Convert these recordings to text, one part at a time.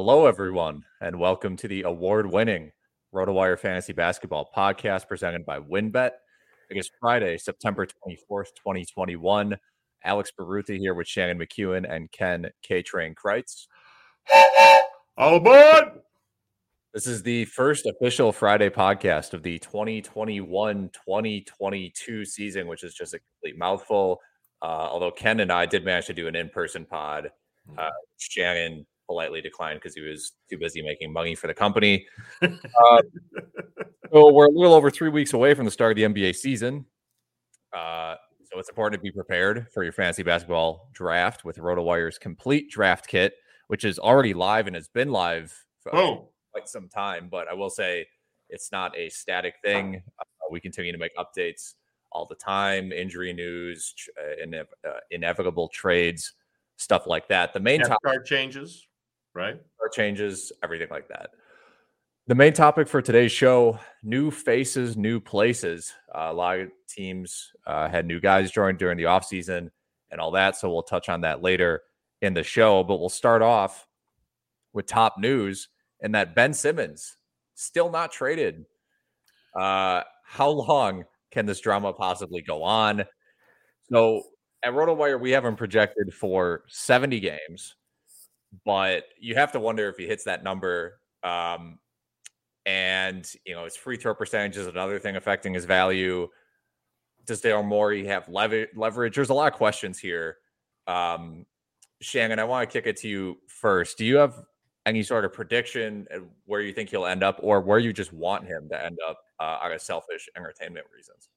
Hello, everyone, and welcome to the award winning RotoWire Fantasy Basketball podcast presented by WynnBET. It is Friday, September 24th, 2021. Alex Barutha here with Shannon McEwen and Ken K Train Crites. All aboard! This is the first official Friday podcast of the 2021 2022 season, which is just a complete mouthful. Uh, although Ken and I did manage to do an in person pod. Uh, Shannon politely declined because he was too busy making money for the company. Uh, so we're a little over three weeks away from the start of the NBA season. Uh, so it's important to be prepared for your fantasy basketball draft with RotoWire's complete draft kit, which is already live and has been live for Oh, quite some time. But I will say it's not a static thing. Uh, we continue to make updates all the time, injury news, uh, uh, inevitable trades, stuff like that. The main topic changes, right? changes, everything like that. The main topic for today's show new faces, new places. Uh, a lot of teams uh, had new guys join during the offseason and all that. So we'll touch on that later in the show. But we'll start off with top news and that Ben Simmons still not traded. Uh, how long can this drama possibly go on? So at RotoWire, we have him projected for 70 games but you have to wonder if he hits that number. Um, and you know, his free throw percentage is another thing affecting his value. Does Daryl Morey have lever- leverage? There's a lot of questions here. Um, Shannon, I want to kick it to you first. Do you have any sort of prediction where you think he'll end up, or where you just want him to end up uh, out of selfish entertainment reasons?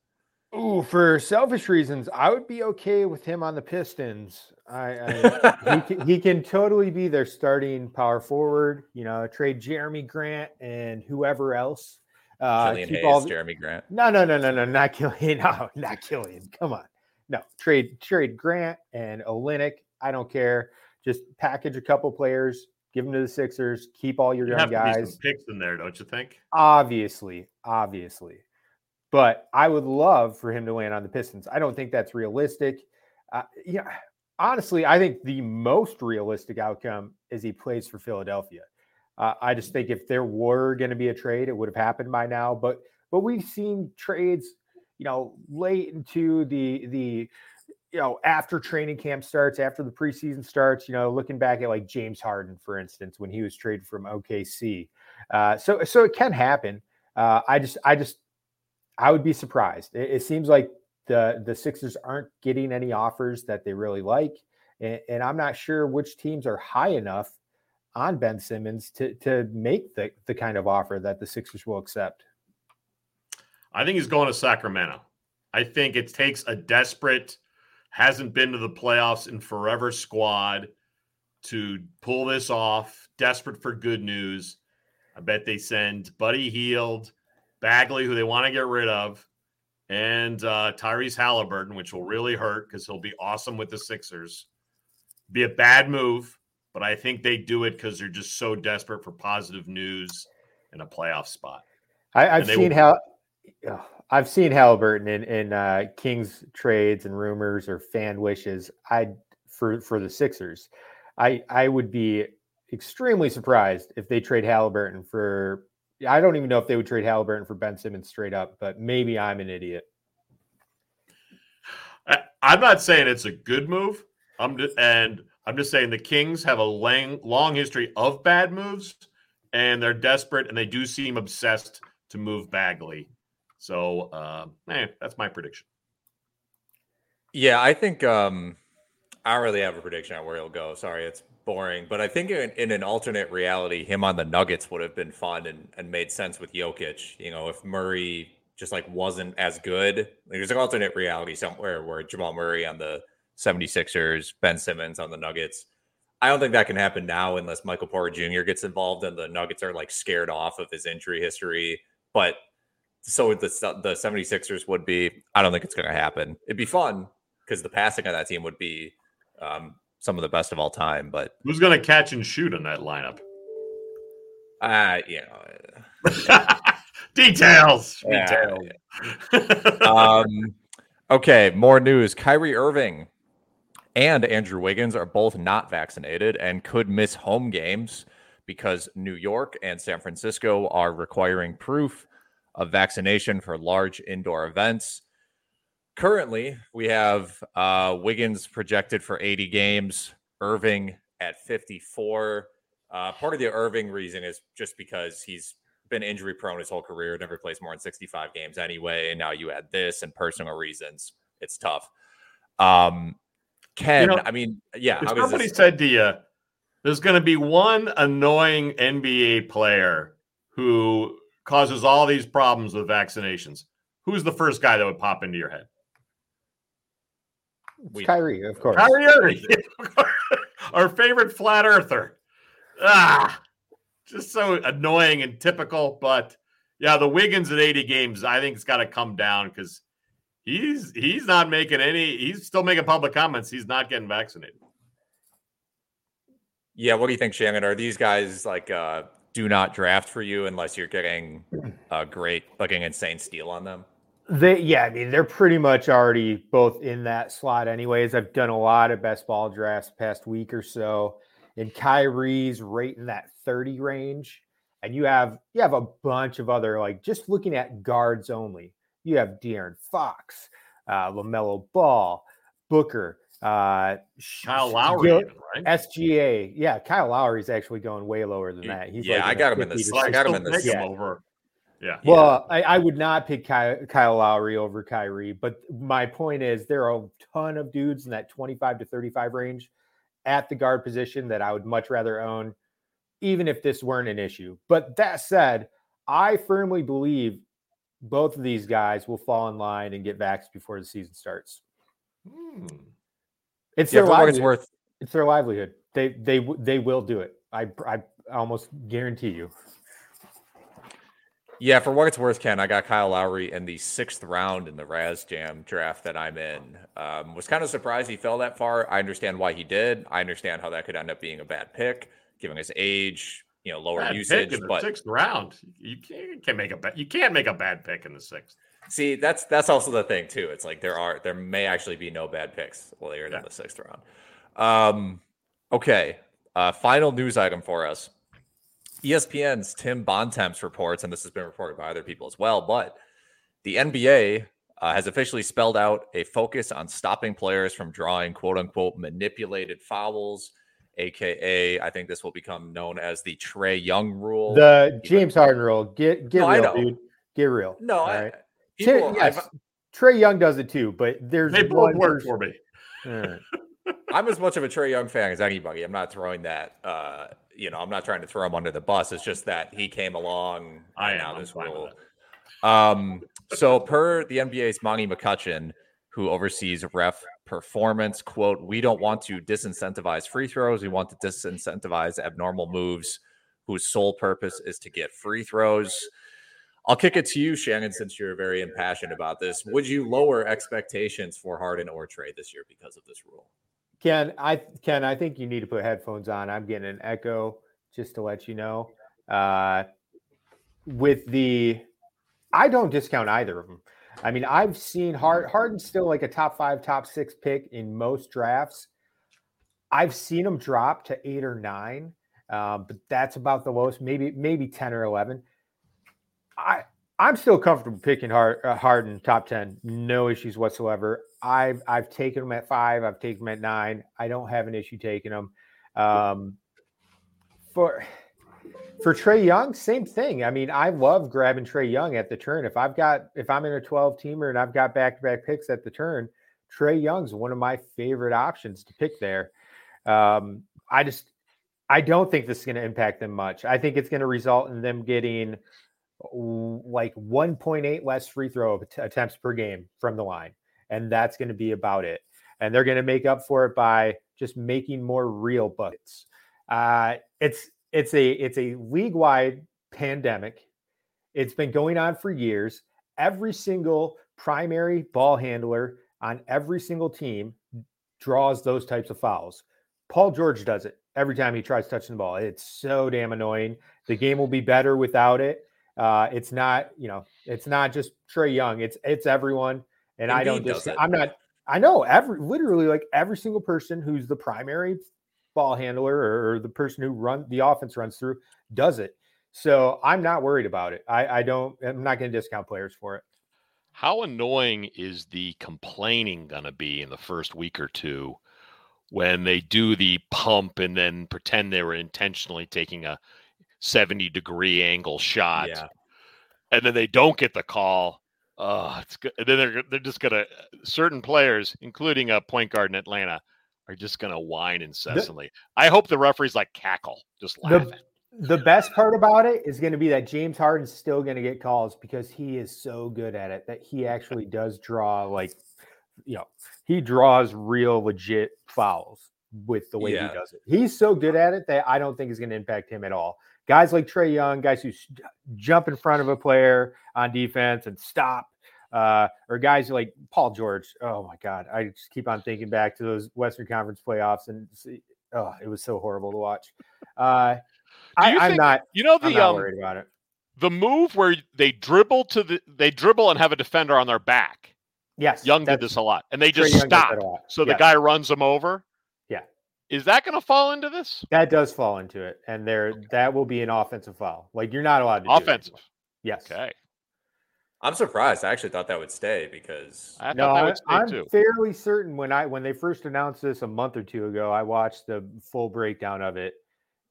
Ooh, for selfish reasons, I would be okay with him on the Pistons. I, I he, can, he can totally be their starting power forward. You know, trade Jerami Grant and whoever else. Uh, Killian keep Hayes, all the- Jerami Grant. no, no, no, no, no, not Killian. No, not Killian. Come on. No, trade trade Grant and Olynyk. I don't care. Just package a couple players, give them to the Sixers, keep all your You young have to be guys. some picks in there, don't you think? Obviously, obviously. But I would love for him to land on the Pistons. I don't think that's realistic. Uh, yeah, honestly, I think the most realistic outcome is he plays for Philadelphia. Uh, I just think if there were going to be a trade, it would have happened by now. But but we've seen trades, you know, late into the the you know after training camp starts, after the preseason starts. You know, looking back at like James Harden, for instance, when he was traded from OKC. Uh, so so it can happen. Uh, I just I just I would be surprised. It, it seems like the the Sixers aren't getting any offers that they really like, and, and I'm not sure which teams are high enough on Ben Simmons to to make the the kind of offer that the Sixers will accept. I think he's going to Sacramento. I think it takes a desperate, hasn't been to the playoffs in forever squad to pull this off. Desperate for good news. I bet they send Buddy Hield, Bagley, who they want to get rid of, and uh, Tyrese Halliburton, which will really hurt because he'll be awesome with the Sixers. Be a bad move, but I think they do it because they're just so desperate for positive news and a playoff spot. I, I've seen will- how. ugh, I've seen Halliburton in in uh, Kings trades and rumors or fan wishes. I for for the Sixers, I I would be extremely surprised if they trade Halliburton for. I don't even know if they would trade Halliburton for Ben Simmons straight up, but maybe I'm an idiot. I, I'm not saying it's a good move. I'm just, and I'm just saying the Kings have a long long history of bad moves, and they're desperate, and they do seem obsessed to move Bagley. So, uh, eh, that's my prediction. Yeah, I think um, I don't really have a prediction on where he'll go. Sorry, it's boring. But I think in, in, an alternate reality, him on the Nuggets would have been fun and, and made sense with Jokic. You know, if Murray just like wasn't as good, like, there's an alternate reality somewhere where Jamal Murray on the 76ers, Ben Simmons on the Nuggets. I don't think that can happen now unless Michael Porter Jr. gets involved and the Nuggets are like scared off of his injury history. But so the the 76ers would be. I don't think it's going to happen. It'd be fun because the passing on that team would be um, some of the best of all time. But who's going to catch and shoot in that lineup? Uh, you know, details. Yeah, details. Yeah. um, okay, more news. Kyrie Irving and Andrew Wiggins are both not vaccinated and could miss home games because New York and San Francisco are requiring proof of vaccination for large indoor events. Currently, we have uh, Wiggins projected for 80 games, Irving at 54. Uh, part of the Irving reason is just because he's been injury prone his whole career, never plays more than 65 games anyway. And now you add this and personal reasons, it's tough. Um, Ken, you know, I mean, yeah. If somebody said to you, there's going to be one annoying NBA player who causes all these problems with vaccinations, who's the first guy that would pop into your head? We, Kyrie, of course. Kyrie Irving, our favorite flat earther. Ah, just so annoying and typical. But yeah, the Wiggins at 80 games, I think it's got to come down because he's he's not making any. He's still making public comments. He's not getting vaccinated. Yeah, what do you think, Shannon? Are these guys like uh, do not draft for you unless you're getting a great, like an insane steal on them. They, yeah, I mean, they're pretty much already both in that slot, anyways. I've done a lot of best ball drafts past week or so, and Kyrie's right in that 30 range. And you have you have a bunch of other like just looking at guards only. You have De'Aaron Fox, uh, LaMelo Ball, Booker, uh, Kyle Lowry, Gil- right? SGA. Yeah, Kyle Lowry is actually going way lower than that. He's yeah, like I got him in the. I got him in the. Yeah. over. Yeah. Well, yeah. I, I, would not pick Kyle, Kyle Lowry over Kyrie, but my point is there are a ton of dudes in that 25 to 35 range at the guard position that I would much rather own, even if this weren't an issue. But that said, I firmly believe both of these guys will fall in line and get vaxxed before the season starts. Hmm. It's yeah, their livelihood. Worth. It's their livelihood. They they they will do it. I I almost guarantee you. Yeah, for what it's worth, Ken, I got Kyle Lowry in the sixth round in the Raz Jam draft that I'm in. Um, was kind of surprised he fell that far. I understand why he did. I understand how that could end up being a bad pick, given his age, you know, lower bad usage. but sixth round, you can't, you can't make a bad, you can't make a bad pick in the sixth. See, that's that's also the thing too. It's like there are there may actually be no bad picks later yeah. than the sixth round. Um, okay, uh, final news item for us. ESPN's Tim Bontemps reports, and this has been reported by other people as well, but the NBA uh, has officially spelled out a focus on stopping players from drawing quote unquote manipulated fouls, aka I think this will become known as the Trae Young rule. The James Harden rule. Get get no, real, dude. Get real. No, I, right? People, yes, Trae Young does it too, but there's they both work for me. I'm as much of a Trae Young fan as anybody. I'm not throwing that. Uh, you know, I'm not trying to throw him under the bus. It's just that he came along. I am. This rule. Um, so per the NBA's Monty McCutchen, who oversees ref performance, quote, we don't want to disincentivize free throws. We want to disincentivize abnormal moves whose sole purpose is to get free throws. I'll kick it to you, Shannon, since you're very impassioned about this. Would you lower expectations for Harden or Trae this year because of this rule? Ken, I Ken, I think you need to put headphones on. I'm getting an echo just to let you know. Uh, with the, I don't discount either of them. I mean, I've seen Hard Harden's still like a top five, top six pick in most drafts. I've seen him drop to eight or nine, um, but that's about the lowest, maybe maybe ten or eleven. I I'm still comfortable picking Hard, uh, Harden top ten, no issues whatsoever. I've I've taken them at five, I've taken them at nine. I don't have an issue taking them. Um, for for Trae Young, same thing. I mean, I love grabbing Trae Young at the turn. If I've got if I'm in a 12 teamer and I've got back to back picks at the turn, Trae Young's one of my favorite options to pick there. Um, I just I don't think this is going to impact them much. I think it's going to result in them getting like 1.8 less free throw attempts per game from the line, and that's going to be about it. And they're going to make up for it by just making more real buckets. Uh, it's it's a it's a league wide pandemic. It's been going on for years. Every single primary ball handler on every single team draws those types of fouls. Paul George does it every time he tries touching the ball. It's so damn annoying. The game will be better without it. Uh, it's not, you know, it's not just Trae Young. It's it's everyone. And I don't just. I'm not. I know every literally like every single person who's the primary ball handler or, or the person who run the offense runs through does it. So I'm not worried about it. I, I don't. I'm not going to discount players for it. How annoying is the complaining going to be in the first week or two when they do the pump and then pretend they were intentionally taking a 70 degree angle shot, yeah. and then they don't get the call? Oh, it's good. And then they're they're just gonna certain players, including a point guard in Atlanta, are just going to whine incessantly. The, I hope the referees like cackle, just laughing. The, the best part about it is going to be that James Harden's still going to get calls because he is so good at it that he actually does draw like, you know, he draws real legit fouls with the way yeah. he does it. He's so good at it that I don't think is going to impact him at all. Guys like Trae Young, guys who jump in front of a player on defense and stop uh, or guys like Paul George. Oh my God, I just keep on thinking back to those Western Conference playoffs, and oh, it was so horrible to watch. Uh, I, am not. You know the I'm not um, worried about it. The move where they dribble to the they dribble and have a defender on their back. Yes, Young did this a lot, and they just stop. So yes. the guy runs them over. Yeah, is that going to fall into this? That does fall into it, and there that will be an offensive foul. Like you're not allowed to offensive. Yes. Okay. I'm surprised. I actually thought that would stay because I no, I, am fairly certain when I when they first announced this a month or two ago, I watched the full breakdown of it,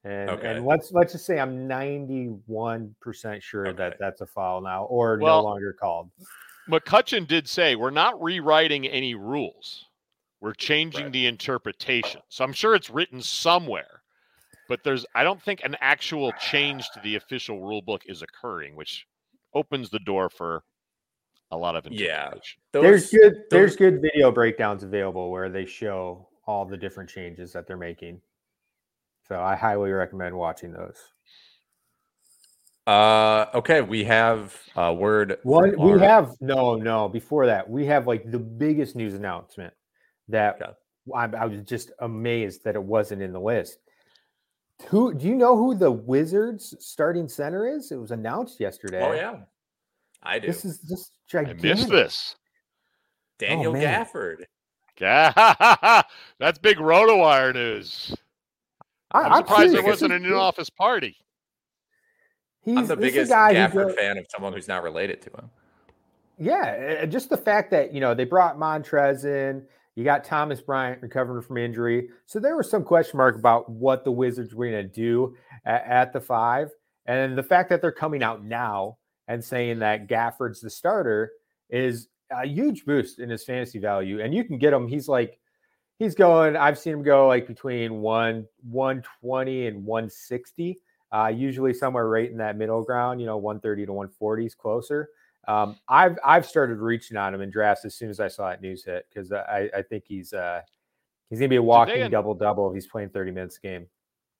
and okay. and let's let's just say I'm 91 percent sure okay. that that's a foul now or well, no longer called. McCutchen did say we're not rewriting any rules; we're changing right. the interpretation. So I'm sure it's written somewhere, but there's I don't think an actual change to the official rule book is occurring, which opens the door for a lot of yeah. Those, there's good those... there's good video breakdowns available where they show all the different changes that they're making. So I highly recommend watching those. Uh, okay, we have a word. One, we have no, no. Before that, we have like the biggest news announcement that okay. I, I was just amazed that it wasn't in the list. Who do you know who the Wizards starting center is? It was announced yesterday. Oh yeah, I do. This is just gigantic. I missed this. Daniel oh, Gafford. That's big RotoWire news. I, am surprised there wasn't an in-office party. He's, I'm the biggest Gafford fan of someone who's not related to him. Yeah, just the fact that you know they brought Montrez in. You got Thomas Bryant recovering from injury. So there was some question mark about what the Wizards were going to do at, at, the five. And the fact that they're coming out now and saying that Gafford's the starter is a huge boost in his fantasy value. And you can get him. He's like, he's going, I've seen him go like between one 120 and 160. Uh, usually somewhere right in that middle ground, you know, 130 to 140 is closer. Um, I've I've started reaching on him in drafts as soon as I saw that news hit because I, I think he's uh, he's gonna be a walking an- double double if he's playing 30 minutes a game.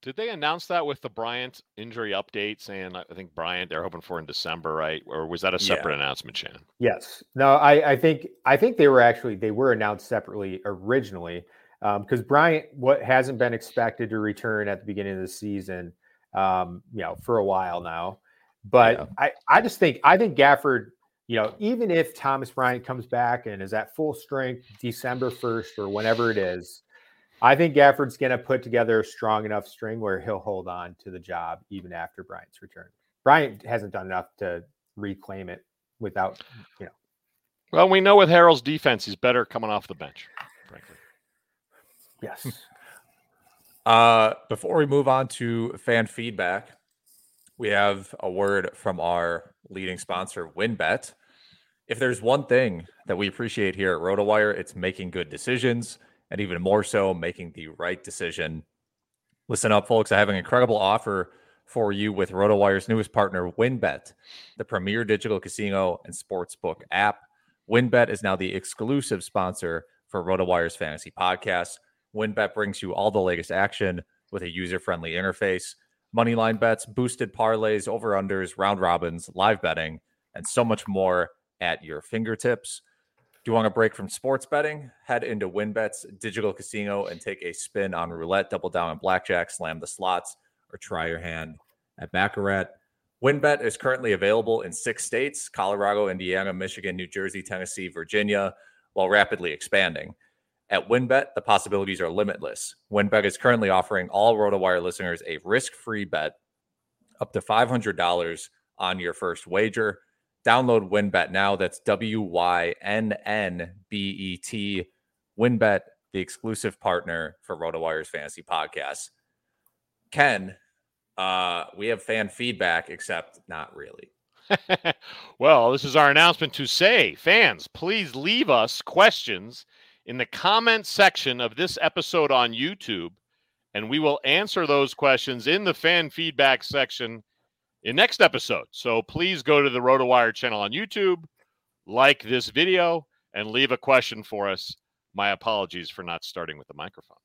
Did they announce that with the Bryant injury update saying I think Bryant they're hoping for in December, right? Or was that a separate yeah. announcement, Shan? Yes. No, I, I think I think they were actually they were announced separately originally because um, Bryant what hasn't been expected to return at the beginning of the season, um, you know, for a while now. But yeah. I, I just think I think Gafford, you know, even if Thomas Bryant comes back and is at full strength December 1st or whenever it is, I think Gafford's going to put together a strong enough string where he'll hold on to the job even after Bryant's return. Bryant hasn't done enough to reclaim it without, you know. Well, we know with Harrell's defense, he's better coming off the bench, frankly. Yes. uh, before we move on to fan feedback, we have a word from our leading sponsor, WynnBET. If there's one thing that we appreciate here at RotoWire, it's making good decisions and even more so, making the right decision. Listen up, folks. I have an incredible offer for you with RotoWire's newest partner, WynnBET, the premier digital casino and sportsbook app. WynnBET is now the exclusive sponsor for RotoWire's fantasy podcast. WinBet brings you all the latest action with a user friendly interface, moneyline bets, boosted parlays, over unders, round robins, live betting, and so much more at your fingertips. Do you want a break from sports betting? Head into WynnBET's digital casino and take a spin on roulette, double down on blackjack, slam the slots, or try your hand at Baccarat. WynnBET is currently available in six states Colorado, Indiana, Michigan, New Jersey, Tennessee, Virginia, while rapidly expanding. At WynnBET, the possibilities are limitless. WynnBET is currently offering all RotoWire listeners a risk free bet up to $500 on your first wager. Download WynnBET now. That's W Y N N B E T. WynnBET, the exclusive partner for RotoWire's fantasy podcast. Ken, uh, we have fan feedback, except not really. well, this is our announcement to say, fans, please leave us questions in the comment section of this episode on YouTube, and we will answer those questions in the fan feedback section in next episode. So please go to the RotoWire channel on YouTube, like this video, and leave a question for us. My apologies for not starting with the microphone.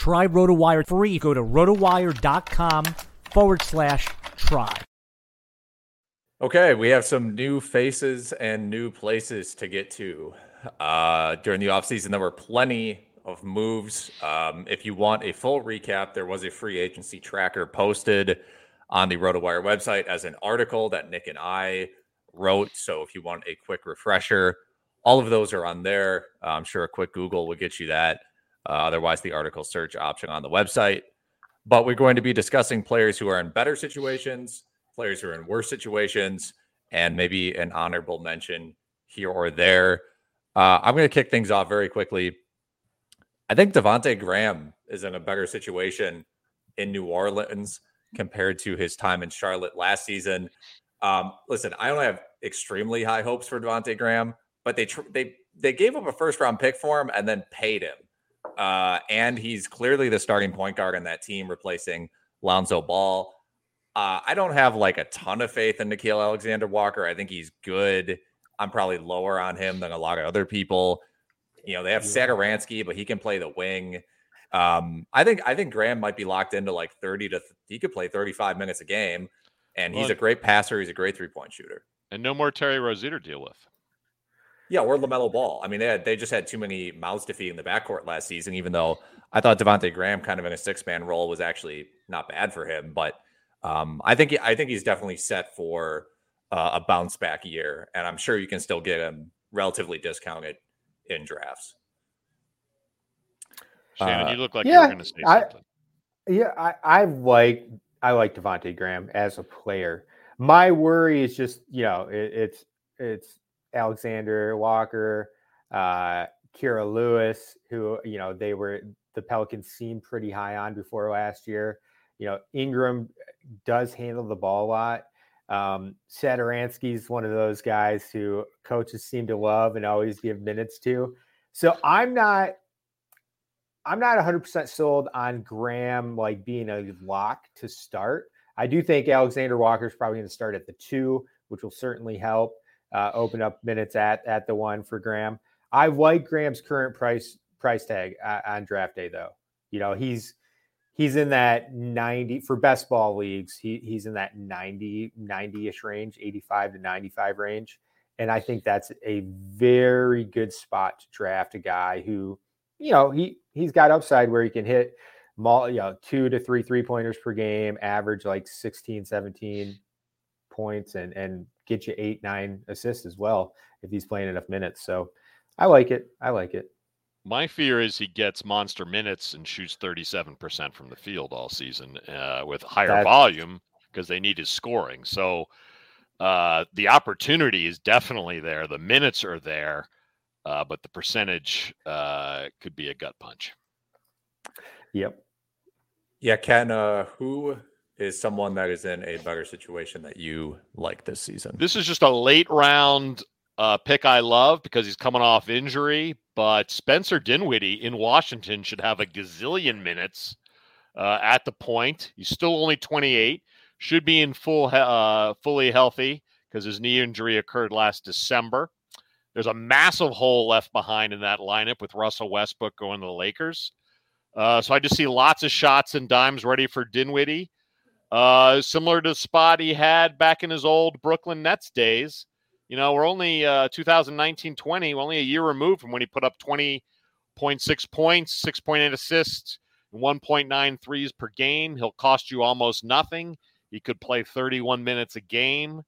Try RotoWire free. Go to rotowire.com forward slash try. Okay, we have some new faces and new places to get to. Uh, during the offseason, there were plenty of moves. Um, if you want a full recap, there was a free agency tracker posted on the RotoWire website as an article that Nick and I wrote. So if you want a quick refresher, all of those are on there. Uh, I'm sure a quick Google will get you that. Uh, otherwise, the article search option on the website. But we're going to be discussing players who are in better situations, players who are in worse situations, and maybe an honorable mention here or there. Uh, I'm going to kick things off very quickly I think Devonte Graham is in a better situation in New Orleans compared to his time in Charlotte last season. Um, listen, I don't have extremely high hopes for Devonte Graham, but they tr- they they gave up a first round pick for him and then paid him. Uh, and he's clearly the starting point guard on that team, replacing Lonzo Ball. Uh, I don't have like a ton of faith in Nickeil Alexander Walker. I think he's good. I'm probably lower on him than a lot of other people. You know, they have yeah. Satoransky, but he can play the wing. Um, I think I think Graham might be locked into like 30 to he could play 35 minutes a game, and he's a great passer. He's a great three point shooter. And no more Terry Rozier to deal with. Yeah, or LaMelo Ball. I mean, they had, they just had too many mouths to feed in the backcourt last season. Even though I thought Devonte Graham, kind of in a six man role, was actually not bad for him. But um, I think I think he's definitely set for uh, a bounce back year, and I'm sure you can still get him relatively discounted in drafts. Shannon, uh, you look like yeah, you're going to say something. I, yeah, I, I like I like Devonte Graham as a player. My worry is just you know it, it's it's Alexander Walker, uh, Kira Lewis, who you know they were the Pelicans seemed pretty high on before last year. You know Ingram does handle the ball a lot. Um, is one of those guys who coaches seem to love and always give minutes to. So I'm not, I'm not 100% sold on Graham like being a lock to start. I do think Alexander Walker is probably going to start at the two, which will certainly help uh, open up minutes at at the one for Graham. I like Graham's current price price tag uh, on draft day though. You know he's he's in that 90 for best ball leagues. He, he's in that 90, 90 ish range, 85 to 95 range. And I think that's a very good spot to draft a guy who, you know, he, he's got upside where he can hit you know, two to three three pointers per game, average like 16, 17 points, and and get you eight, nine assists as well if he's playing enough minutes. So I like it. I like it. My fear is he gets monster minutes and shoots 37% from the field all season uh, with higher That's... volume because they need his scoring. So uh, the opportunity is definitely there. The minutes are there, uh, but the percentage uh, could be a gut punch. Yep. Yeah, Ken, uh, who is someone that is in a better situation that you like this season? This is just a late round uh, pick I love because he's coming off injury, but Spencer Dinwiddie in Washington should have a gazillion minutes uh, at the point. He's still only 28, should be in full, uh, fully healthy because his knee injury occurred last December. There's a massive hole left behind in that lineup with Russell Westbrook going to the Lakers. Uh, so I just see lots of shots and dimes ready for Dinwiddie. Uh, similar to the spot he had back in his old Brooklyn Nets days. You know, we're only uh, 2019 20, only a year removed from when he put up 20.6 points, 6.8 assists, 1.9 threes per game. He'll cost you almost nothing. He could play 31 minutes a game.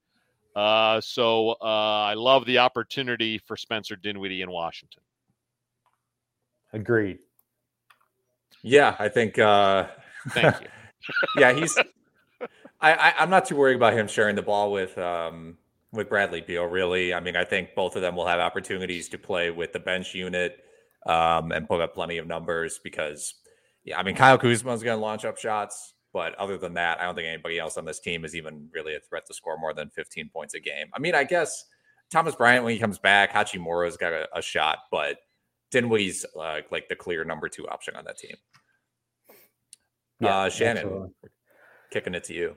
Uh, so uh, I love the opportunity for Spencer Dinwiddie in Washington. Agreed. Yeah, I think. Uh, Thank you. yeah, he's. I, I am not too worried about him sharing the ball with um with Bradley Beal. Really, I mean, I think both of them will have opportunities to play with the bench unit um and put up plenty of numbers because yeah, I mean, Kyle Kuzma's going to launch up shots. But other than that, I don't think anybody else on this team is even really a threat to score more than 15 points a game. I mean, I guess Thomas Bryant, when he comes back, Hachimura's got a, a shot, but Dinwiddie's uh, like the clear number two option on that team. Yeah, uh, Shannon, absolutely. kicking it to you.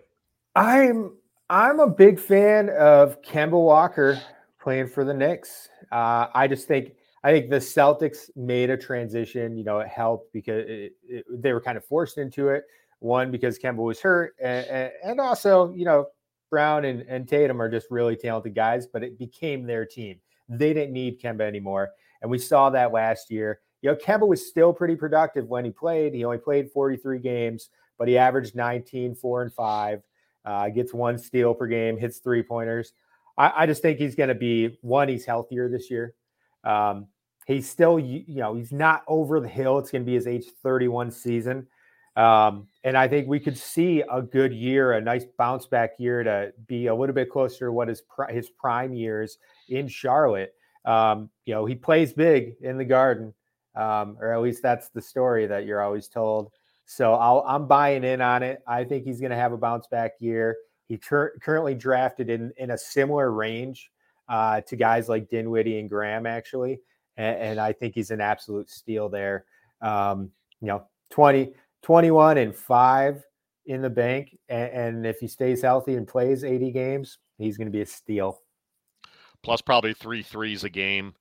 I'm I'm a big fan of Kemba Walker playing for the Knicks. Uh, I just think I think the Celtics made a transition. You know, it helped because it, it, they were kind of forced into it. One because Kemba was hurt, and, and also you know Brown and, and Tatum are just really talented guys, but it became their team. They didn't need Kemba anymore, and we saw that last year. You know, Kemba was still pretty productive when he played. He only played 43 games, but he averaged 19, four and five. Uh, gets one steal per game, hits three pointers. I, I just think he's going to be one. He's healthier this year. Um, he's still, you know, he's not over the hill. It's going to be his age 31 season. Um, and I think we could see a good year, a nice bounce back year to be a little bit closer to what his his prime years in Charlotte. Um, you know, he plays big in the Garden, um, or at least that's the story that you're always told. So i am buying in on it. I think he's going to have a bounce back year. He cur- currently drafted in in a similar range uh, to guys like Dinwiddie and Graham, actually, and, and I think he's an absolute steal there. Um, you know, 20 21 and 5 in the bank. And, and if he stays healthy and plays 80 games, he's going to be a steal. Plus, probably three threes a game.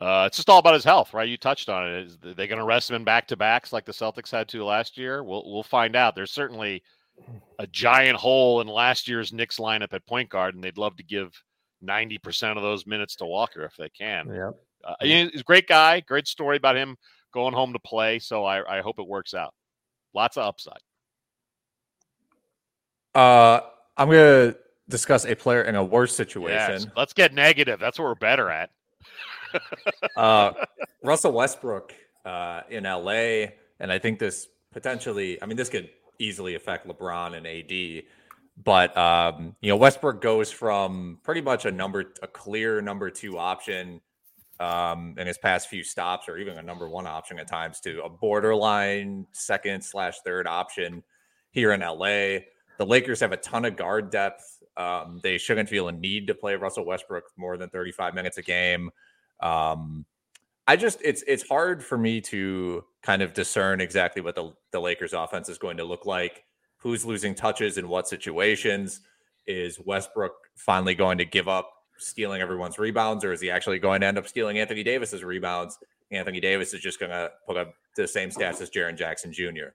Uh, it's just all about his health, right? You touched on it. Is they going to rest him in back to backs like the Celtics had to last year? We'll we'll find out. There's certainly a giant hole in last year's Knicks lineup at point guard, and they'd love to give 90% of those minutes to Walker if they can. Yeah. Uh, he's a great guy. Great story about him going home to play. So I, I hope it works out. Lots of upside. Uh, I'm going to discuss a player in a worse situation. Yes, let's get negative. That's what we're better at. uh, Russell Westbrook uh, in LA, and I think this potentially, I mean, this could easily affect LeBron and AD. But um, you know, Westbrook goes from pretty much a number, a clear number two option um, in his past few stops, or even a number one option at times, to a borderline second slash third option here in LA. The Lakers have a ton of guard depth. Um, they shouldn't feel a need to play Russell Westbrook more than 35 minutes a game. Um, I just it's it's hard for me to kind of discern exactly what the, the Lakers offense is going to look like. Who's losing touches in what situations? Is Westbrook finally going to give up stealing everyone's rebounds, or is he actually going to end up stealing Anthony Davis's rebounds? Anthony Davis is just going to put up the same stats as Jaren Jackson Jr.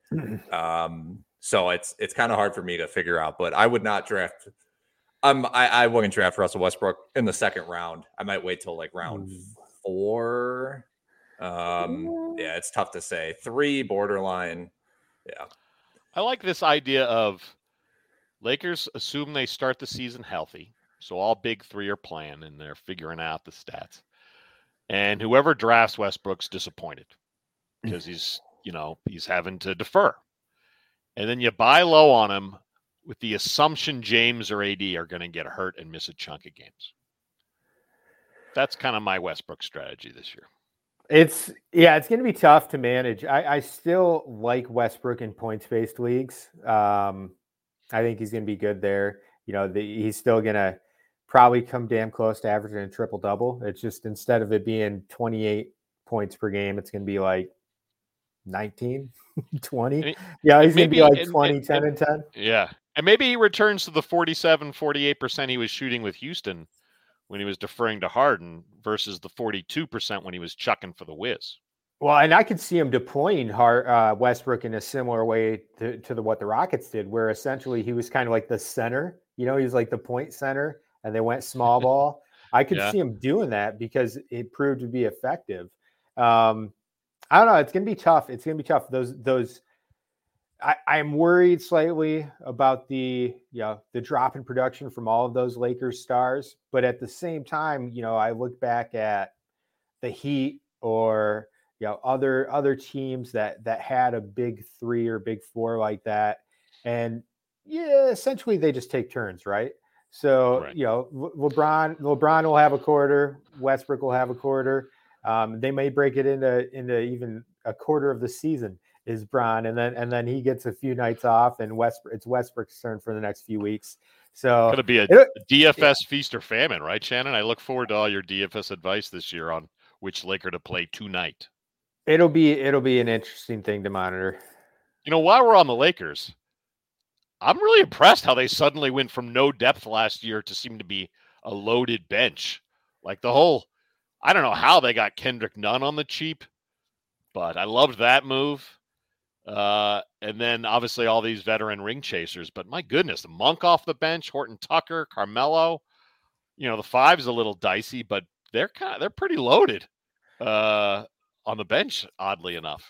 Um, so it's it's kind of hard for me to figure out. But I would not draft. Um, I, I wouldn't draft Russell Westbrook in the second round. I might wait till like round mm. four. Um, yeah, it's tough to say. Three borderline. Yeah. I like this idea of Lakers assume they start the season healthy. So all big three are playing and they're figuring out the stats. And whoever drafts Westbrook's disappointed because he's, you know, he's having to defer. And then you buy low on him with the assumption James or AD are going to get hurt and miss a chunk of games. That's kind of my Westbrook strategy this year. It's yeah, it's going to be tough to manage. I, I still like Westbrook in points based leagues. Um, I think he's going to be good there. You know, the, he's still going to probably come damn close to averaging a triple double. It's just instead of it being 28 points per game, it's going to be like 19, 20. yeah, he's going to be like 20, and, 10, and, and 10. Yeah. And maybe he returns to the 47, 48% he was shooting with Houston when he was deferring to Harden versus the 42% when he was chucking for the whiz. Well, and I could see him deploying Hart, uh, Westbrook in a similar way to, to the, what the Rockets did, where essentially he was kind of like the center. You know, he was like the point center, and they went small ball. I could yeah. see him doing that because it proved to be effective. Um, I don't know. It's going to be tough. It's going to be tough. Those those I, I'm worried slightly about the you know the drop in production from all of those Lakers stars, but at the same time, you know, I look back at the Heat or you know other other teams that that had a big three or big four like that, and yeah, essentially they just take turns, right? So right. you know, LeBron LeBron will have a quarter, Westbrook will have a quarter. Um, they may break it into into even a quarter of the season is Bron, and then and then he gets a few nights off, and West it's Westbrook's turn for the next few weeks. So it's to be a, a DFS yeah. feast or famine, right, Shannon? I look forward to all your DFS advice this year on which Laker to play tonight. It'll be it'll be an interesting thing to monitor. You know, while we're on the Lakers, I'm really impressed how they suddenly went from no depth last year to seem to be a loaded bench. Like the whole, I don't know how they got Kendrick Nunn on the cheap, but I loved that move. Uh, and then obviously all these veteran ring chasers. But my goodness, the Monk off the bench, Horton Tucker, Carmelo. You know, the five is a little dicey, but they're kind of they're pretty loaded uh, on the bench. Oddly enough,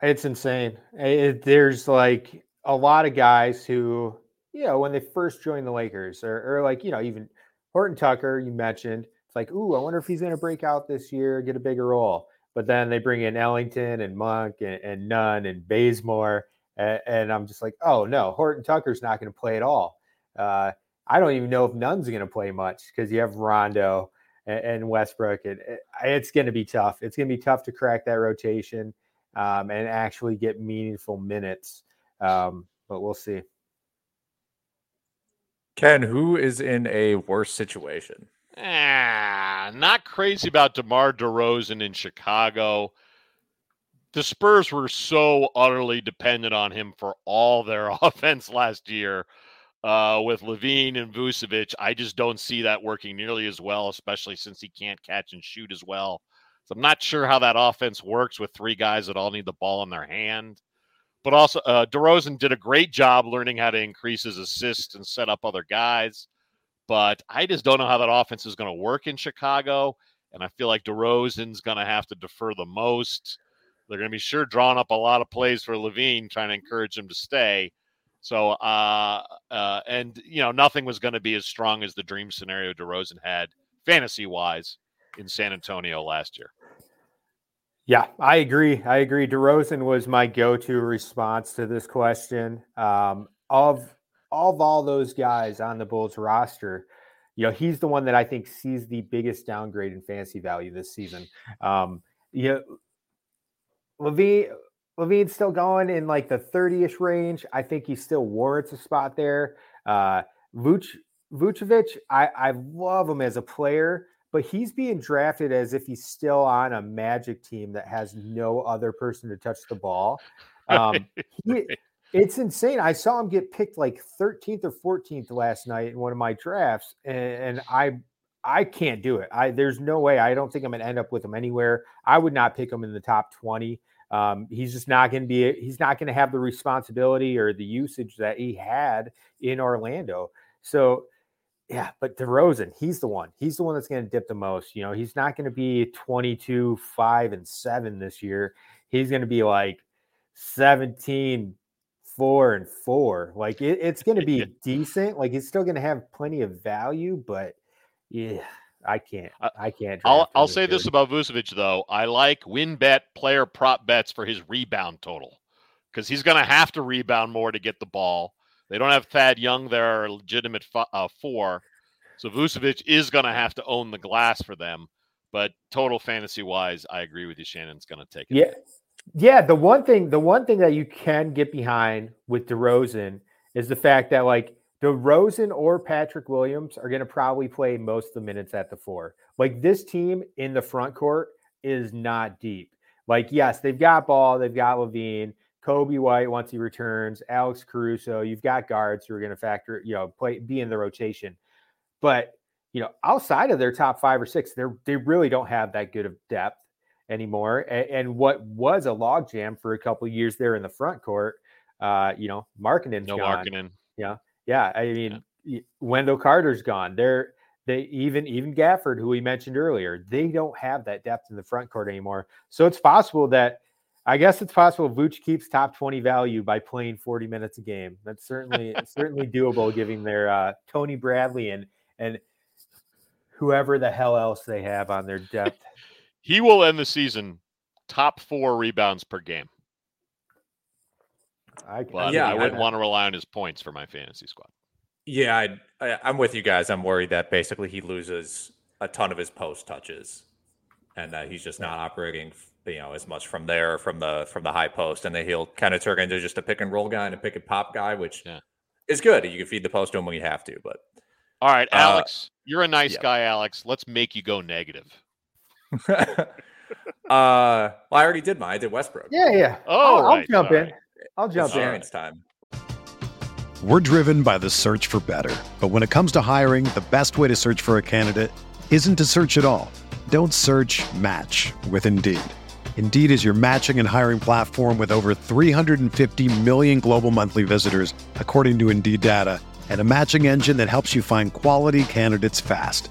it's insane. It, there's like a lot of guys who, you know, when they first joined the Lakers, or, or like you know, even Horton Tucker, you mentioned. It's like, ooh, I wonder if he's going to break out this year, get a bigger role. But then they bring in Ellington and Monk and, and Nunn and Bazemore. And, and, I'm just like, oh no, Horton Tucker's not going to play at all. Uh, I don't even know if Nunn's going to play much because you have Rondo and, and Westbrook. And it, it's going to be tough. It's going to be tough to crack that rotation um, and actually get meaningful minutes. Um, but we'll see. Ken, who is in a worse situation? Ah, not crazy about DeMar DeRozan in Chicago. The Spurs were so utterly dependent on him for all their offense last year. Uh, with LaVine and Vucevic, I just don't see that working nearly as well, especially since he can't catch and shoot as well. So I'm not sure how that offense works with three guys that all need the ball in their hand. But also, uh, DeRozan did a great job learning how to increase his assists and set up other guys. But I just don't know how that offense is going to work in Chicago. And I feel like DeRozan's going to have to defer the most. They're going to be sure drawing up a lot of plays for LaVine, trying to encourage him to stay. So, uh, uh, and you know, nothing was going to be as strong as the dream scenario DeRozan had fantasy wise in San Antonio last year. Yeah, I agree. I agree. DeRozan was my go-to response to this question. Um, of of all those guys on the Bulls roster, you know, he's the one that I think sees the biggest downgrade in fantasy value this season. Um, you know, LaVine, LaVine's still going in like the 30-ish range. I think he still warrants a spot there. Uh Vuc, Vucevic, I, I love him as a player, but he's being drafted as if he's still on a magic team that has no other person to touch the ball. Um, he, it's insane. I saw him get picked like 13th or 14th last night in one of my drafts, and, and I I can't do it. I there's no way. I don't think I'm gonna end up with him anywhere. I would not pick him in the top 20. Um, he's just not to be. He's not to have the responsibility or the usage that he had in Orlando. So, yeah. But DeRozan, he's the one. He's the one that's going to dip the most. You know, he's not going to be 22, five, and seven this year. He's going to be like 17, four and four. Like it, it's going to be decent. Like it's still going to have plenty of value, but yeah, I can't. I can't. I'll I'll say this about Vucevic though. I like WynnBET player prop bets for his rebound total because he's going to have to rebound more to get the ball. They don't have Thad Young there, are legitimate uh, four. So Vucevic is going to have to own the glass for them. But total fantasy wise, I agree with you. Shannon's going to take it. Yeah, yeah. The one thing, the one thing that you can get behind with DeRozan is the fact that like DeRozan or Patrick Williams are going to probably play most of the minutes at the four. Like this team in the front court is not deep. Like yes, they've got ball, they've got LaVine, Coby White once he returns, Alex Caruso. You've got guards who are going to factor, you know, play be in the rotation. But you know, outside of their top five or six, they they really don't have that good of depth anymore. And, and what was a logjam for a couple years there in the front court, uh, you know, Markkanen, no gone. Markkanen. Yeah, yeah. I mean, yeah. Wendell Carter's gone. They're they even even Gafford, who we mentioned earlier, they don't have that depth in the front court anymore. So it's possible that I guess it's possible Vooch keeps top 20 value by playing 40 minutes a game. That's certainly certainly doable, giving their uh, Tony Bradley and and whoever the hell else they have on their depth. He will end the season top four rebounds per game. I, but yeah, I wouldn't I, want to rely on his points for my fantasy squad. Yeah, I, I, I'm with you guys. I'm worried that basically he loses a ton of his post touches, and that he's just not operating you know as much from there from the from the high post, and then he'll kind of turn into just a pick and roll guy and a pick and pop guy, which yeah. is good. You can feed the post to him when you have to. But all right, uh, Alex, uh, you're a nice guy, Alex. Let's make you go negative. uh, well, I already did mine. I did Westbrook. Yeah, yeah. Oh, I'll, right. I'll jump in. I'll jump in. It's time. We're driven by the search for better, but when it comes to hiring, the best way to search for a candidate isn't to search at all. Don't search. Match with Indeed. Indeed is your matching and hiring platform with over 350 million global monthly visitors, according to Indeed data, and a matching engine that helps you find quality candidates fast.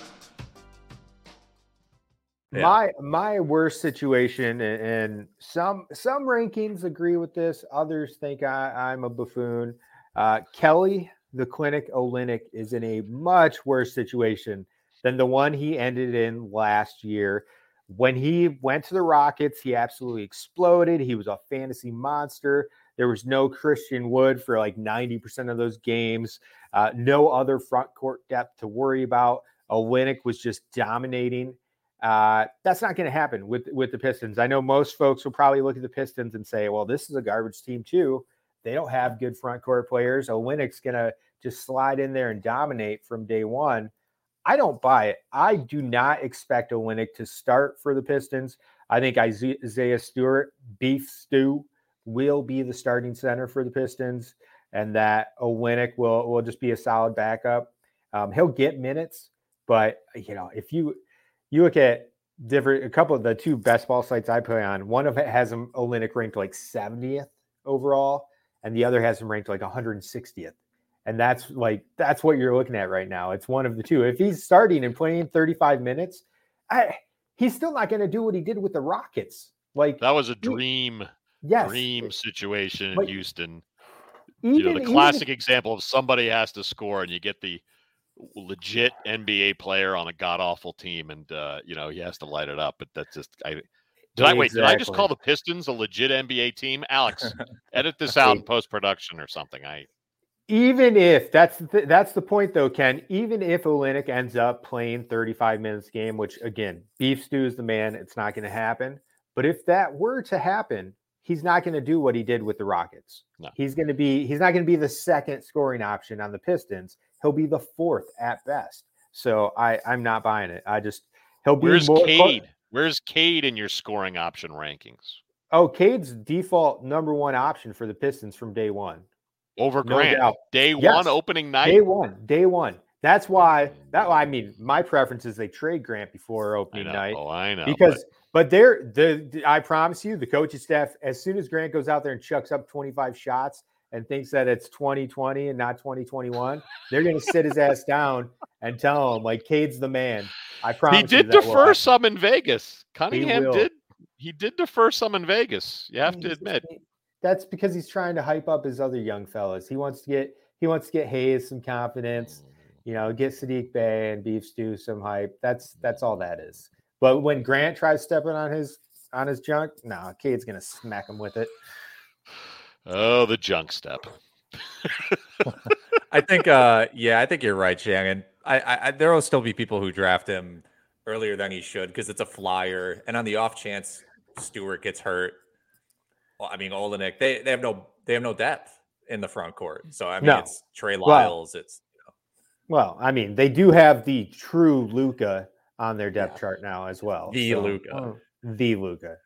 My my worst situation, and some some rankings agree with this. Others think I, I'm a buffoon. Uh, Kelly, the clinic Olynyk, is in a much worse situation than the one he ended in last year. When he went to the Rockets, he absolutely exploded. He was a fantasy monster. There was no Christian Wood for like 90% of those games. Uh, no other front court depth to worry about. Olynyk was just dominating uh, that's not going to happen with with the Pistons. I know most folks will probably look at the Pistons and say, "Well, this is a garbage team too. They don't have good front court players. Olynyk's going to just slide in there and dominate from day one." I don't buy it. I do not expect Olynyk to start for the Pistons. I think Isaiah Stewart, beef stew, will be the starting center for the Pistons, and that Olynyk will will just be a solid backup. Um, he'll get minutes, but you know if you you look at different a couple of the two best ball sites I play on. One of it has him Olynyk ranked like 70th overall, and the other has him ranked like 160th. And that's like that's what you're looking at right now. It's one of the two. If he's starting and playing 35 minutes, I, he's still not going to do what he did with the Rockets. Like that was a dream, yes, dream situation in Houston. Even, you know, the classic if, example of somebody has to score and you get the legit NBA player on a god awful team, and uh, you know he has to light it up. But that's just I. Did I wait? Did I just call the Pistons a legit NBA team? Alex, edit this out in post production or something. I even if that's the, that's the point though, Ken. Even if Olynyk ends up playing 35 minutes game, which again, beef stew is the man, it's not going to happen. But if that were to happen, he's not going to do what he did with the Rockets. No. He's going to be he's not going to be the second scoring option on the Pistons. He'll be the fourth at best. So I I'm not buying it. I just he'll be Where's more Cade? Where's Cade in your scoring option rankings? Oh, Cade's default number one option for the Pistons from day one. Over Grant. doubt. Day Yes. one opening night. Day one, day one. That's why that I mean my preference is they trade Grant before I opening know. night Oh, I know. because but they're the the- I promise you the coaching staff as soon as Grant goes out there and chucks up 25 shots and thinks that it's 2020 and not 2021, they're going to sit his ass down and tell him like Cade's the man. I promise he did will defer happen. some in Vegas. Cunningham will. did. He did defer some in Vegas. You have to admit. that's because he's trying to hype up his other young fellas. He wants to get he wants to get Hayes some confidence, mm. you know, get Saddiq Bey and Beef Stew some hype. That's mm. that's all that is. But when Grant tries stepping on his on his junk, no, Cade's gonna smack him with it. Oh, the junk step. I think, uh, yeah, I think you're right, Shannon. I, I, I there will still be people who draft him earlier than he should because it's a flyer, and on the off chance Stewart gets hurt, well, I mean Olynyk, they they have no they have no depth in the front court. So I mean, No. it's Trey Well, Lyles, it's Well, I mean, they do have the true Luka on their depth chart now as well. The so- Luka. The Luka.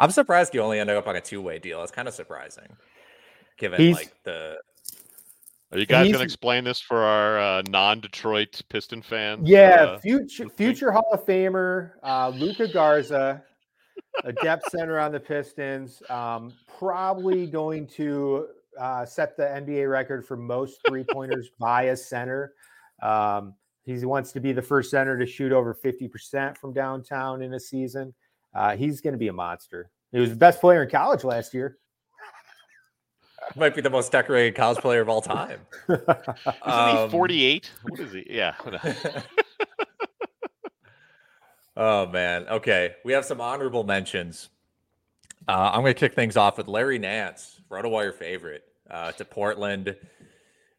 I'm surprised you only ended up on a two way deal. It's kind of surprising, given He's- like the Are you guys going to explain this for our uh, non-Detroit Piston fans? Yeah, Uh, future future Hall of Famer uh, Luka Garza, a depth center on the Pistons, um, probably going to uh, set the NBA record for most three pointers by a center. Um, he wants to be the first center to shoot over fifty percent from downtown in a season. Uh, he's going to be a monster. He was the best player in college last year. might be the most decorated college player of all time. Isn't Um, he 48? What is he? Yeah. oh man. Okay, we have some honorable mentions. Uh, I'm going to kick things off with Larry Nance, RotoWire favorite, uh, to Portland.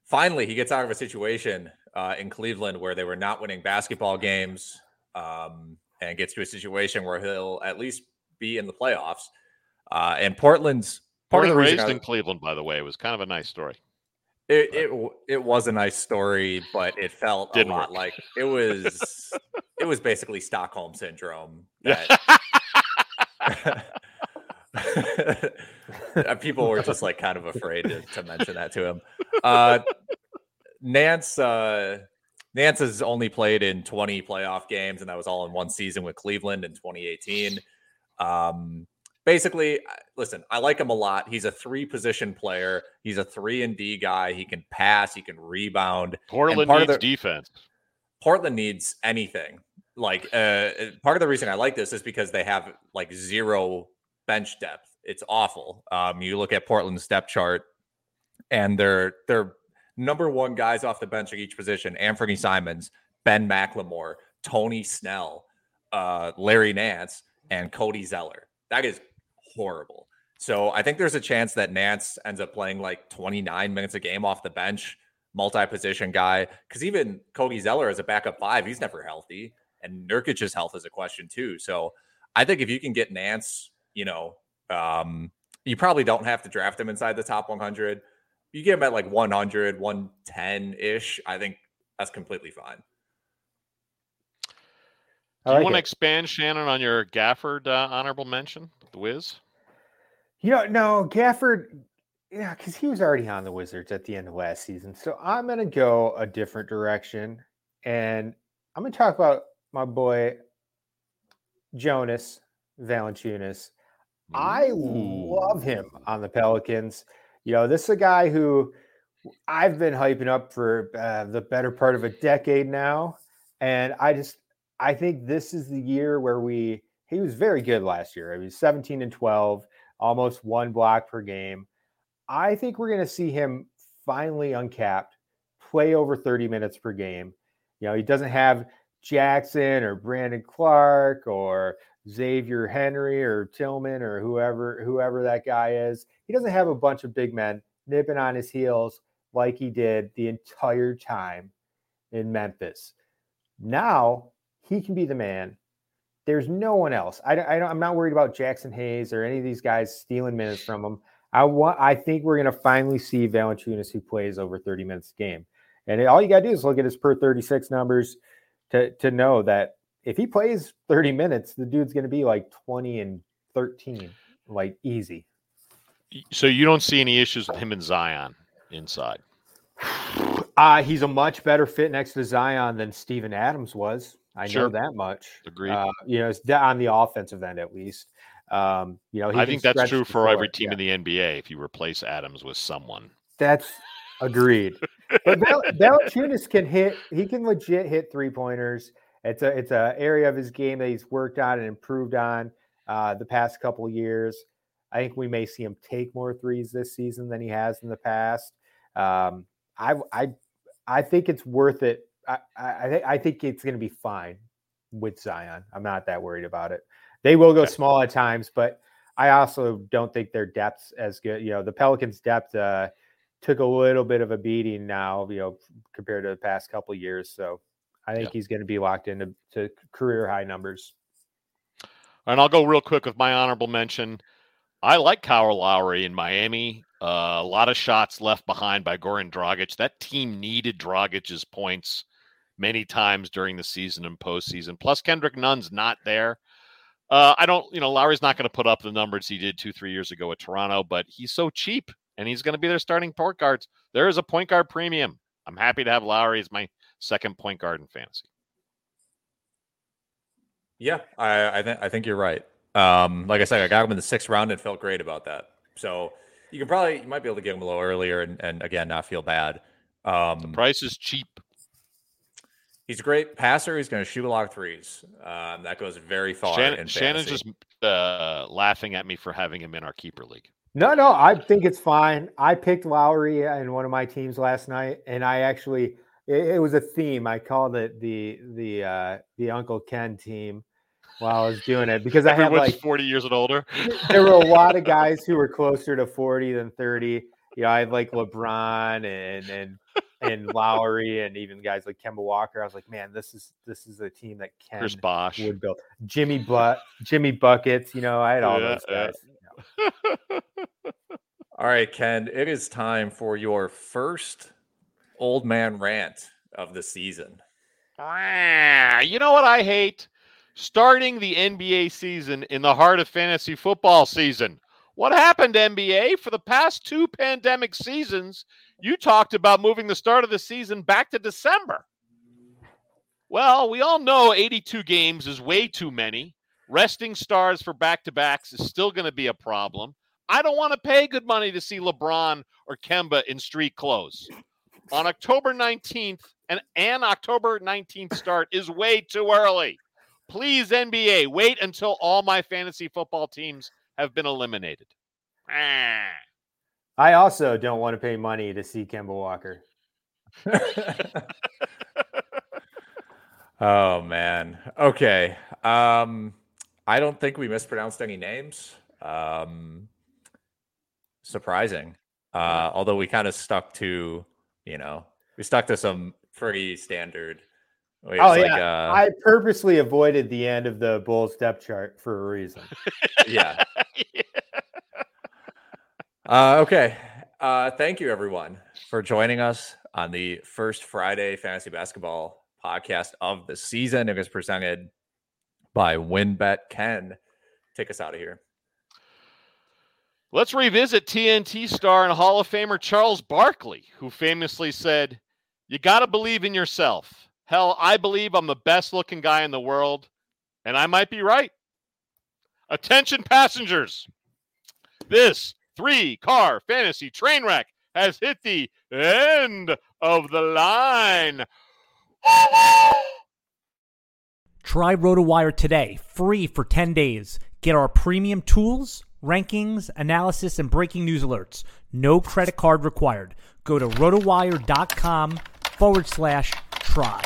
Finally, he gets out of a situation uh, in Cleveland where they were not winning basketball games, um, and gets to a situation where he'll at least be in the playoffs. Uh, and Portland's part Born of the reason raised I- in Cleveland, by the way. It was kind of a nice story. It it it was a nice story, but it felt Didn't a lot work. like it was. it was basically Stockholm syndrome. That people were just like kind of afraid to, to mention that to him. Uh, Nance uh, Nance has only played in 20 playoff games, and that was all in one season with Cleveland in 2018. Um, basically, listen, I like him a lot. He's a three position player. He's a three and D guy. He can pass. He can rebound. Portland part of needs the- defense. Portland needs anything. Like uh, part of the reason I like this is because they have like zero bench depth. It's awful. Um, you look at Portland's depth chart, and they're they're number one guys off the bench at each position: Anthony Simons, Ben McLemore, Tony Snell, uh, Larry Nance, and Cody Zeller. That is horrible. So I think there's a chance that Nance ends up playing like 29 minutes a game off the bench, multi-position guy. Because even Cody Zeller as a backup five, he's never healthy, and Nurkic's health is a question too. So I think if you can get Nance, you know, um, you probably don't have to draft him inside the top 100. You get him at like 100, 110 ish. I think that's completely fine. I Do you like want to expand, Shannon, on your Gafford uh, honorable mention, the Wiz? You know, no, Gafford, yeah, because he was already on the Wizards at the end of last season. So I'm going to go a different direction. And I'm going to talk about my boy, Jonas Valanciunas. I love him on the Pelicans. You know, this is a guy who I've been hyping up for uh, the better part of a decade now. And I just, I think this is the year where we, he was very good last year. He was 17 and 12, almost one block per game. I think we're going to see him finally uncapped, play over 30 minutes per game. You know, he doesn't have Jackson or Brandon Clarke or Xavier Henry or Tillman or whoever whoever that guy is. He doesn't have a bunch of big men nipping on his heels like he did the entire time in Memphis. Now he can be the man. there's no one else. I, I don't, I'm not worried about Jaxson Hayes or any of these guys stealing minutes from him. I want. I think we're going to finally see Valanciunas who plays over 30 minutes a game, and all you got to do is look at his per 36 numbers to to know that if he plays 30 minutes, the dude's going to be like 20 and 13, like easy. So you don't see any issues with him and Zion inside? Uh, he's a much better fit next to Zion than Steven Adams was. I Sure. know that much. Agreed. Uh, you know, it's on the offensive end at least. Um, you know, he I think that's true for every team Yeah. in the NBA. If you replace Adams with someone, That's agreed. But Val- Valanciunas can hit. He can legit hit three pointers. It's a it's a area of his game that he's worked on and improved on uh, the past couple of years. I think we may see him take more threes this season than he has in the past. Um, I I I think it's worth it. I I, I I think it's going to be fine with Zion. I'm not that worried about it. They will go small at times, but I also don't think their depth's as good. You know, the Pelicans' depth uh, took a little bit of a beating now, you know, compared to the past couple of years. So I think Yeah. he's going to be locked into to career high numbers. and I'll go real quick with my honorable mention. I like Kyle Lowry in Miami. Uh, a lot of shots left behind by Goran Dragic. That team needed Dragic's points many times during the season and postseason. Plus, Kendrick Nunn's not there. Uh, I don't, you know, Lowry's not going to put up the numbers he did two, three years ago at Toronto, but he's so cheap and he's going to be their starting point guards. There is a point guard premium. I'm happy to have Lowry as my second point guard in fantasy. Yeah, I I, th- I think you're right. Um, like I said, I got him in the sixth round and felt great about that. So you can probably you might be able to get him a little earlier and, and again not feel bad. Um, Price is cheap. he's a great passer. He's going to shoot a lot of threes. Um, that goes very far. Shannon, in Shannon's just uh, laughing at me for having him in our keeper league. No, no, I think it's fine. I picked Lowry in one of my teams last night, and I actually it, it was a theme. I called it the the uh, the Uncle Ken team while I was doing it because I had like 40 years and older. there were a lot of guys who were closer to 40 than 30. You know, I had like LeBron and and and Lowry and even guys like Kemba Walker. I was like, man, this is this is a team that Ken Chris Bosh. would build. Jimmy Butt, Jimmy Buckets. You know, I had all Yeah, those yeah. guys. you know. All right, Ken, it is time for your first old man rant of the season. Ah, you know what I hate? Starting the NBA season in the heart of fantasy football season. What happened, NBA? For the past two pandemic seasons, you talked about moving the start of the season back to December. Well, we all know 82 games is way too many. Resting stars for back to backs is still going to be a problem. I don't want to pay good money to see LeBron or Kemba in street clothes. On October 19th, and an October 19th start is way too early. Please, NBA, wait until all my fantasy football teams have been eliminated. Ah. I also don't want to pay money to see Kemba Walker. oh man. Okay. Um, I don't think we mispronounced any names. Um, surprising. Uh, although we kind of stuck to, you know, we stuck to some pretty standard. ways, Oh, like, yeah. uh, I purposely avoided the end of the Bulls depth chart for a reason. yeah. Uh, okay. Uh, thank you, everyone, for joining us on the first Friday fantasy basketball podcast of the season. It was presented by WynnBET. Ken, take us out of here. Let's revisit TNT star and Hall of Famer Charles Barkley, who famously said, You got to believe in yourself. Hell, I believe I'm the best looking guy in the world, and I might be right. Attention, passengers. This three car fantasy train wreck has hit the end of the line. Try RotoWire today, free for 10 days. Get our premium tools, rankings, analysis, and breaking news alerts. No credit card required. Go to rotowire.com forward slash try.